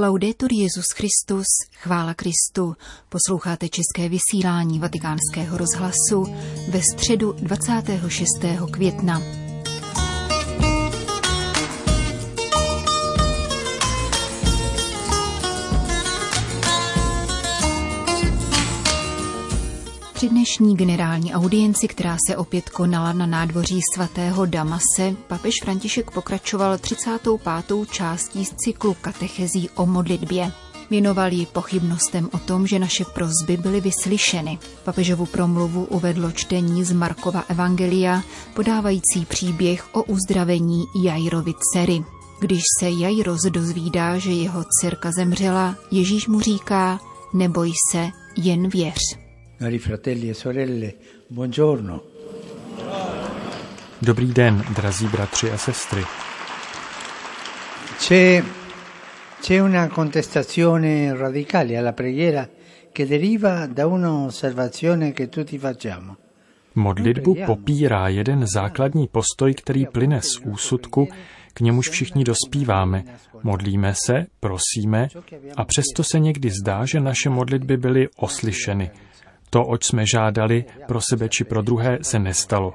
Laudetur Jezus Christus, chvála Kristu. Posloucháte české vysílání Vatikánského rozhlasu ve středu 26. května. Při dnešní generální audienci, která se opět konala na nádvoří svatého Damase, papež František pokračoval 35. částí z cyklu katechezí o modlitbě. Věnoval ji pochybnostem o tom, že naše prozby byly vyslyšeny. Papežovu promluvu uvedlo čtení z Markova Evangelia, podávající příběh o uzdravení Jairovi dcery. Když se Jairos dozvídá, že jeho dcerka zemřela, Ježíš mu říká, neboj se, jen věř. Cari fratelli e sorelle, buongiorno. Dobrý den, drazí bratři a sestry. C'è, c'è una contestazione radicale alla preghiera che deriva da un'osservazione che tutti facciamo. Modlitbu popírá jeden základní postoj, který plyne z úsudku, k němuž všichni dospíváme. Modlíme se, prosíme a přesto se někdy zdá, že naše modlitby byly oslyšeny – to, oč jsme žádali pro sebe či pro druhé, se nestalo.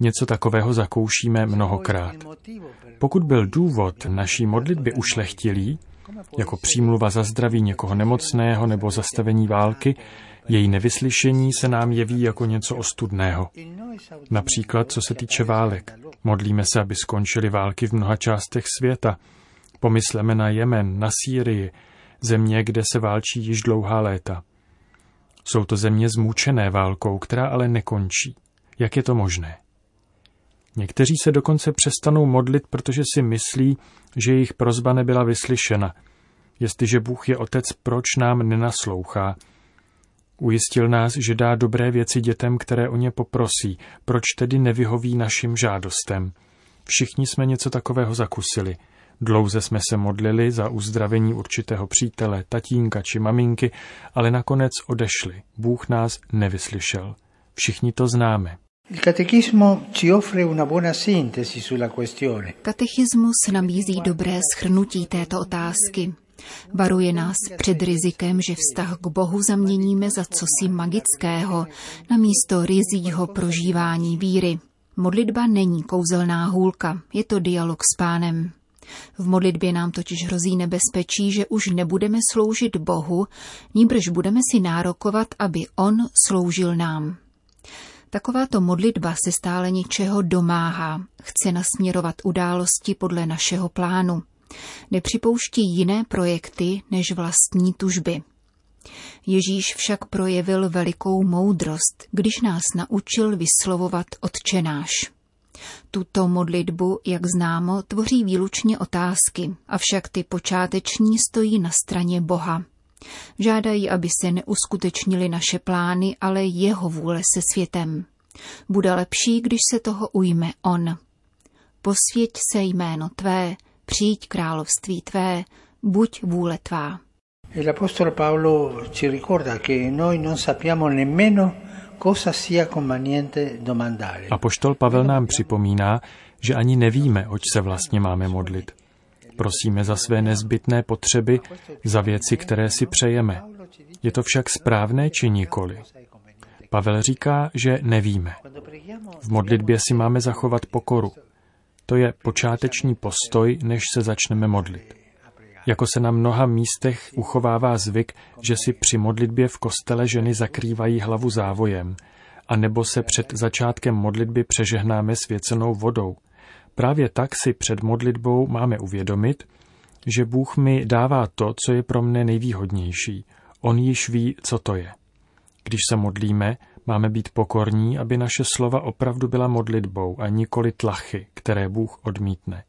Něco takového zakoušíme mnohokrát. Pokud byl důvod naší modlitby ušlechtilý, jako přímluva za zdraví někoho nemocného nebo zastavení války, její nevyslyšení se nám jeví jako něco ostudného. Například co se týče válek. Modlíme se, aby skončily války v mnoha částech světa. Pomysleme na Jemen, na Sýrii, země, kde se válčí již dlouhá léta. Jsou to země zmučené válkou, která ale nekončí. Jak je to možné? Někteří se dokonce přestanou modlit, protože si myslí, že jejich prozba nebyla vyslyšena. Jestliže Bůh je otec, proč nám nenaslouchá? Ujistil nás, že dá dobré věci dětem, které o ně poprosí. Proč tedy nevyhoví našim žádostem? Všichni jsme něco takového zakusili – Dlouze jsme se modlili za uzdravení určitého přítele, tatínka či maminky, ale nakonec odešli. Bůh nás nevyslyšel. Všichni to známe. Katechismus nabízí dobré schrnutí této otázky. Varuje nás před rizikem, že vztah k Bohu zaměníme za cosi magického, na místo rizího prožívání víry. Modlitba není kouzelná hůlka, je to dialog s pánem. V modlitbě nám totiž hrozí nebezpečí, že už nebudeme sloužit Bohu, níbrž budeme si nárokovat, aby On sloužil nám. Takováto modlitba se stále něčeho domáhá, chce nasměrovat události podle našeho plánu. Nepřipouští jiné projekty než vlastní tužby. Ježíš však projevil velikou moudrost, když nás naučil vyslovovat odčenáš. Tuto modlitbu, jak známo, tvoří výlučně otázky, avšak ty počáteční stojí na straně Boha. Žádají, aby se neuskutečnili naše plány, ale jeho vůle se světem. Bude lepší, když se toho ujme on. Posvěť se jméno tvé, přijď království tvé, buď vůle tvá. Ci ricorda che noi non sappiamo nemmeno a poštol Pavel nám připomíná, že ani nevíme, oč se vlastně máme modlit. Prosíme za své nezbytné potřeby, za věci, které si přejeme. Je to však správné či nikoli? Pavel říká, že nevíme. V modlitbě si máme zachovat pokoru. To je počáteční postoj, než se začneme modlit. Jako se na mnoha místech uchovává zvyk, že si při modlitbě v kostele ženy zakrývají hlavu závojem, a nebo se před začátkem modlitby přežehnáme svěcenou vodou. Právě tak si před modlitbou máme uvědomit, že Bůh mi dává to, co je pro mne nejvýhodnější. On již ví, co to je. Když se modlíme, máme být pokorní, aby naše slova opravdu byla modlitbou a nikoli tlachy, které Bůh odmítne.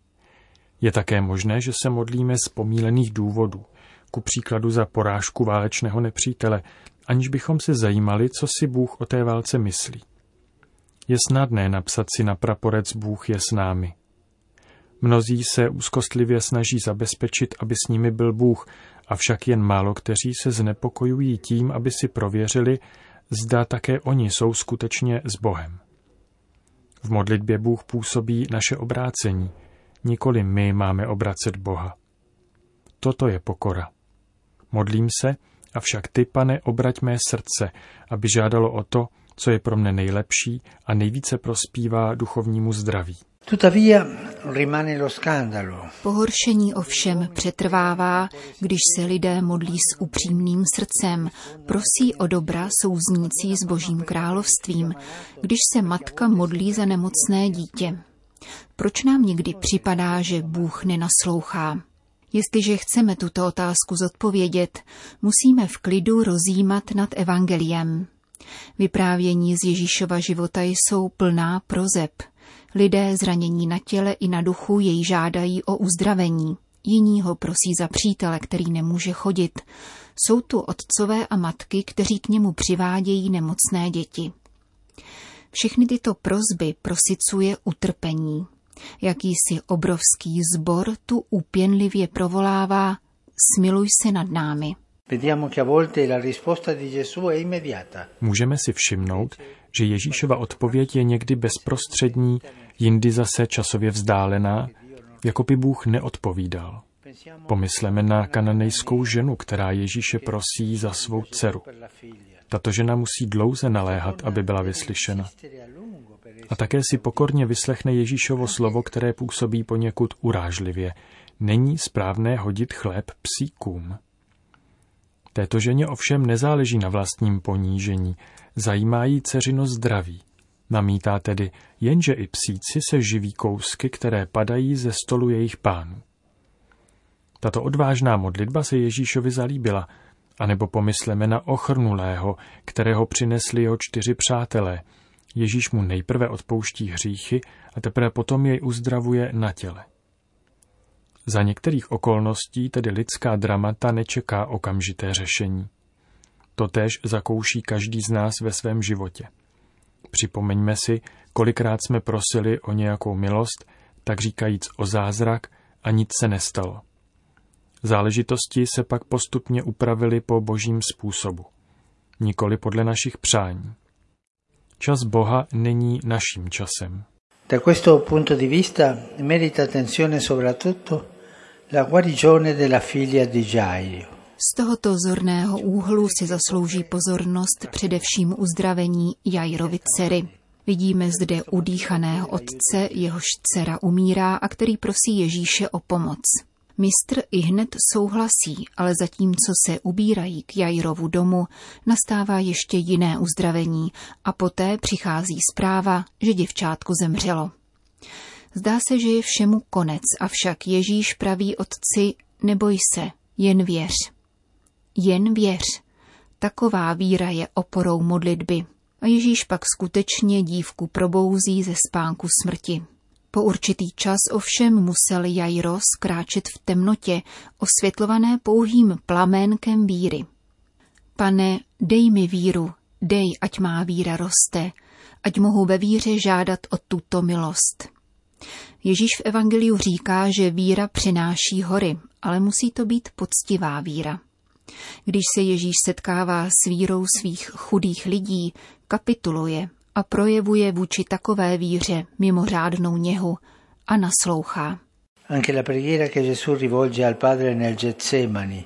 Je také možné, že se modlíme z pomílených důvodů, ku příkladu za porážku válečného nepřítele, aniž bychom se zajímali, co si Bůh o té válce myslí. Je snadné napsat si na praporec Bůh je s námi. Mnozí se úzkostlivě snaží zabezpečit, aby s nimi byl Bůh, avšak jen málo kteří se znepokojují tím, aby si prověřili, zda také oni jsou skutečně s Bohem. V modlitbě Bůh působí naše obrácení – nikoli my máme obracet Boha. toto je pokora. Modlím se, avšak ty, pane, obrať mé srdce, aby žádalo o to, co je pro mne nejlepší a nejvíce prospívá duchovnímu zdraví. Pohoršení ovšem přetrvává, když se lidé modlí s upřímným srdcem, prosí o dobra souznící s Božím královstvím, když se matka modlí za nemocné dítě. Proč nám někdy připadá, že Bůh nenaslouchá? Jestliže chceme tuto otázku zodpovědět, musíme v klidu rozjímat nad evangeliem. Vyprávění z Ježíšova života jsou plná prozeb. Lidé zranění na těle i na duchu jej žádají o uzdravení. Jiní ho prosí za přítele, který nemůže chodit. Jsou tu otcové a matky, kteří k němu přivádějí nemocné děti. Všechny tyto prozby prosicuje utrpení. Jakýsi obrovský zbor tu úpěnlivě provolává Smiluj se nad námi. Můžeme si všimnout, že Ježíšova odpověď je někdy bezprostřední, jindy zase časově vzdálená, jako by Bůh neodpovídal. Pomysleme na kananejskou ženu, která Ježíše prosí za svou dceru. Tato žena musí dlouze naléhat, aby byla vyslyšena. A také si pokorně vyslechne Ježíšovo slovo, které působí poněkud urážlivě. Není správné hodit chléb psíkům. Této ženě ovšem nezáleží na vlastním ponížení, zajímá jí ceřino zdraví. Namítá tedy, jenže i psíci se živí kousky, které padají ze stolu jejich pánů. Tato odvážná modlitba se Ježíšovi zalíbila, anebo pomysleme na ochrnulého, kterého přinesli jeho čtyři přátelé. Ježíš mu nejprve odpouští hříchy a teprve potom jej uzdravuje na těle. Za některých okolností tedy lidská dramata nečeká okamžité řešení. Totéž zakouší každý z nás ve svém životě. Připomeňme si, kolikrát jsme prosili o nějakou milost, tak říkajíc o zázrak, a nic se nestalo. Záležitosti se pak postupně upravily po božím způsobu, nikoli podle našich přání. Čas Boha není naším časem. Da questo punto di vista merita attenzione soprattutto la guarigione della figlia di Jairo. Z tohoto zorného úhlu si zaslouží pozornost především uzdravení Jairovi dcery. Vidíme zde udýchaného otce, jehož dcera umírá a který prosí Ježíše o pomoc. Mistr i hned souhlasí, ale zatímco se ubírají k Jairovu domu, nastává ještě jiné uzdravení a poté přichází zpráva, že děvčátko zemřelo. Zdá se, že je všemu konec, avšak Ježíš praví otci, neboj se, jen věř. Jen věř. Taková víra je oporou modlitby. A Ježíš pak skutečně dívku probouzí ze spánku smrti. Po určitý čas ovšem musel Jairo skráčet v temnotě, osvětlované pouhým plaménkem víry. Pane, dej mi víru, dej, ať má víra roste, ať mohu ve víře žádat o tuto milost. Ježíš v Evangeliu říká, že víra přináší hory, ale musí to být poctivá víra. Když se Ježíš setkává s vírou svých chudých lidí, kapituluje a projevuje vůči takové víře mimořádnou něhu a naslouchá. Anche la preghiera che Gesù rivolge al Padre nel Getsemani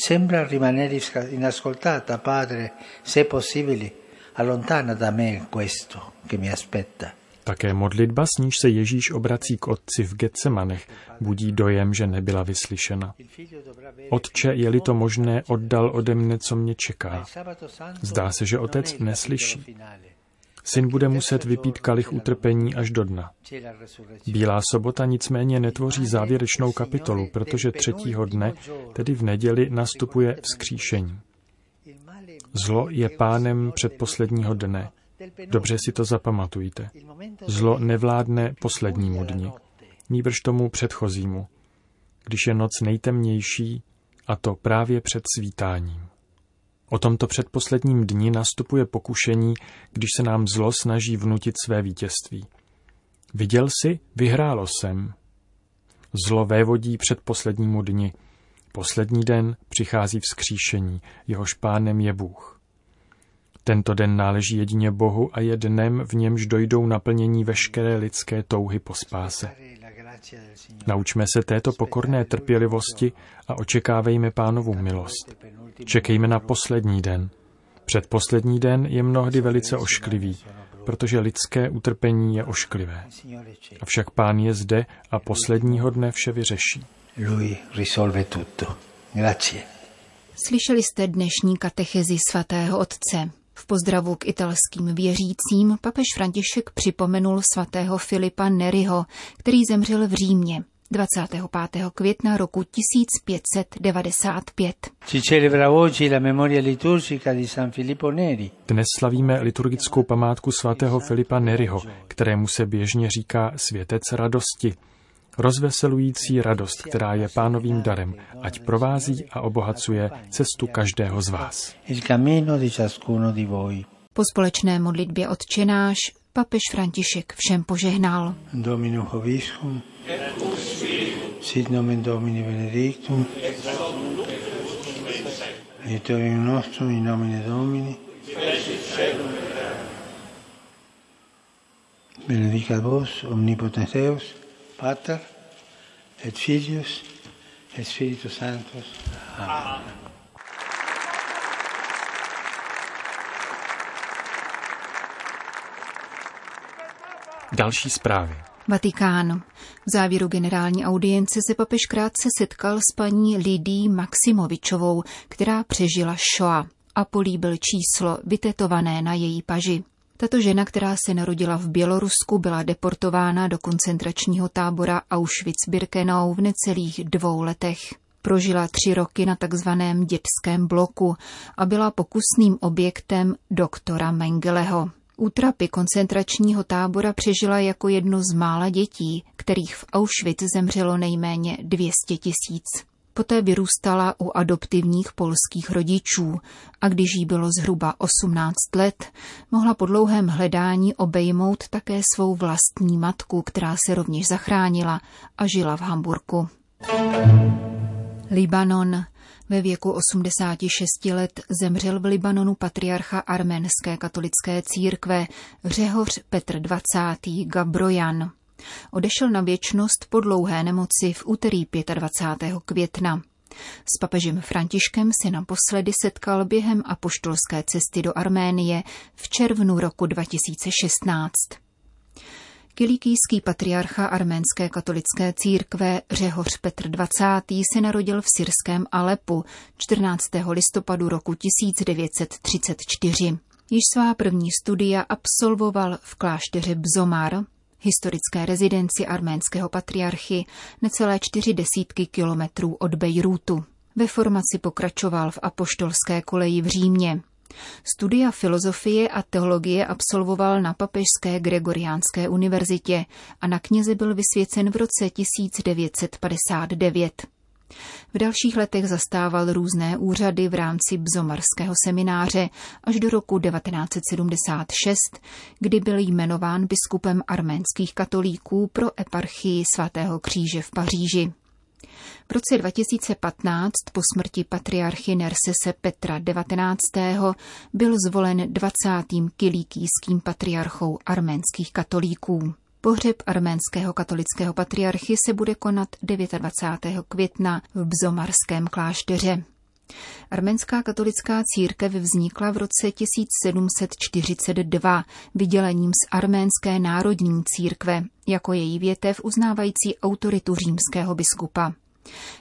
sembra rimanere inascoltata. Padre, se possibile, allontana da me questo che mi aspetta. Také modlitba, s níž se Ježíš obrací k otci v Getsemanech, budí dojem, že nebyla vyslyšena. Otče, je-li to možné, oddal ode mne, co mě čeká. Zdá se, že otec neslyší. Syn bude muset vypít kalich utrpení až do dna. Bílá sobota nicméně netvoří závěrečnou kapitolu, protože třetího dne, tedy v neděli, nastupuje vzkříšení. Zlo je pánem předposledního dne. Dobře si to zapamatujte. Zlo nevládne poslednímu dni, nýbrž tomu předchozímu, když je noc nejtemnější, a to právě před svítáním. O tomto předposledním dni nastupuje pokušení, když se nám zlo snaží vnutit své vítězství. Viděl si, vyhrálo jsem. Zlo vévodí předposlednímu dni. Poslední den přichází vzkříšení, jehož pánem je Bůh. Tento den náleží jedině Bohu a je dnem, v němž dojdou naplnění veškeré lidské touhy po spáse. Naučme se této pokorné trpělivosti a očekávejme pánovu milost. Čekejme na poslední den. Předposlední den je mnohdy velice ošklivý, protože lidské utrpení je ošklivé. Avšak pán je zde a posledního dne vše vyřeší. Lui risolve tutto. Grazie. Slyšeli jste dnešní katechezi svatého otce. V pozdravu k italským věřícím papež František připomenul svatého Filipa Neriho, který zemřel v Římě 25. května roku 1595. Si celebra oggi la memoria liturgica di San Filippo Neri. Dnes slavíme liturgickou památku svatého Filipa Neriho, kterému se běžně říká světec radosti. Rozveselující radost, která je pánovým darem, ať provází a obohacuje cestu každého z vás. Il cammino di ciascuno di voi. Po společné modlitbě odčenáš papež František všem požehnal. Dominum Hoviscum. Sit nomen Domini benedictum. Aiutorium nostrum in nomine Domini. Benedicat vos omnipotens Deus, Pater, et Filius, et Spiritus Sanctus. Amen. Další zprávy. Vatikán. V závěru generální audience se papež krátce setkal s paní Lidí Maximovičovou, která přežila Shoah a políbil číslo vytetované na její paži. Tato žena, která se narodila v Bělorusku, byla deportována do koncentračního tábora Auschwitz-Birkenau v necelých dvou letech. Prožila tři roky na takzvaném dětském bloku a byla pokusným objektem doktora Mengeleho. Útrapy koncentračního tábora přežila jako jedno z mála dětí, kterých v Auschwitz zemřelo nejméně 200 tisíc. Poté vyrůstala u adoptivních polských rodičů a když jí bylo zhruba 18 let, mohla po dlouhém hledání obejmout také svou vlastní matku, která se rovněž zachránila a žila v Hamburku. Libanon. Ve věku 86 let zemřel v Libanonu patriarcha arménské katolické církve Řehoř Petr 20. Gabrojan. Odešel na věčnost po dlouhé nemoci v úterý 25. května. S papežem Františkem se naposledy setkal během apoštolské cesty do Arménie v červnu roku 2016. Kilikijský patriarcha arménské katolické církve Řehoř Petr 20. se narodil v syrském Alepu 14. listopadu roku 1934. Již svá první studia absolvoval v klášteře Bzomar, historické rezidenci arménského patriarchy, necelé čtyři desítky kilometrů od Bejrútu. Ve formaci pokračoval v apoštolské koleji v Římě. Studia filozofie a teologie absolvoval na Papežské Gregoriánské univerzitě a na kněze byl vysvěcen v roce 1959. V dalších letech zastával různé úřady v rámci Bzomarského semináře až do roku 1976, kdy byl jmenován biskupem arménských katolíků pro eparchii svatého kříže v Paříži. V roce 2015 po smrti patriarchy Nersese Petra 19. byl zvolen 20. kilíkijským patriarchou arménských katolíků. Pohřeb arménského katolického patriarchy se bude konat 29. května v Bzomarském klášteře. Arménská katolická církev vznikla v roce 1742 vydělením z arménské národní církve, jako její větev uznávající autoritu římského biskupa.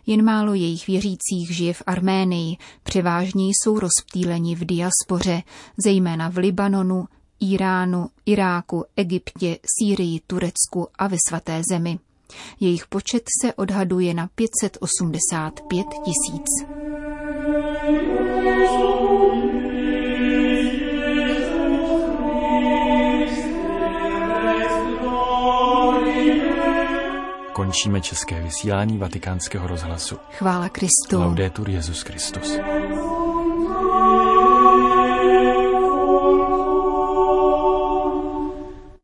Jen málo jejich věřících žije v Arménii, převážně jsou rozptýleni v diaspoře, zejména v Libanonu, Iránu, Iráku, Egyptě, Sýrii, Turecku a ve svaté zemi. Jejich počet se odhaduje na 585 tisíc. Končíme české vysílání vatikánského rozhlasu. Chvála Kristu. Laudetur Jezus Christus.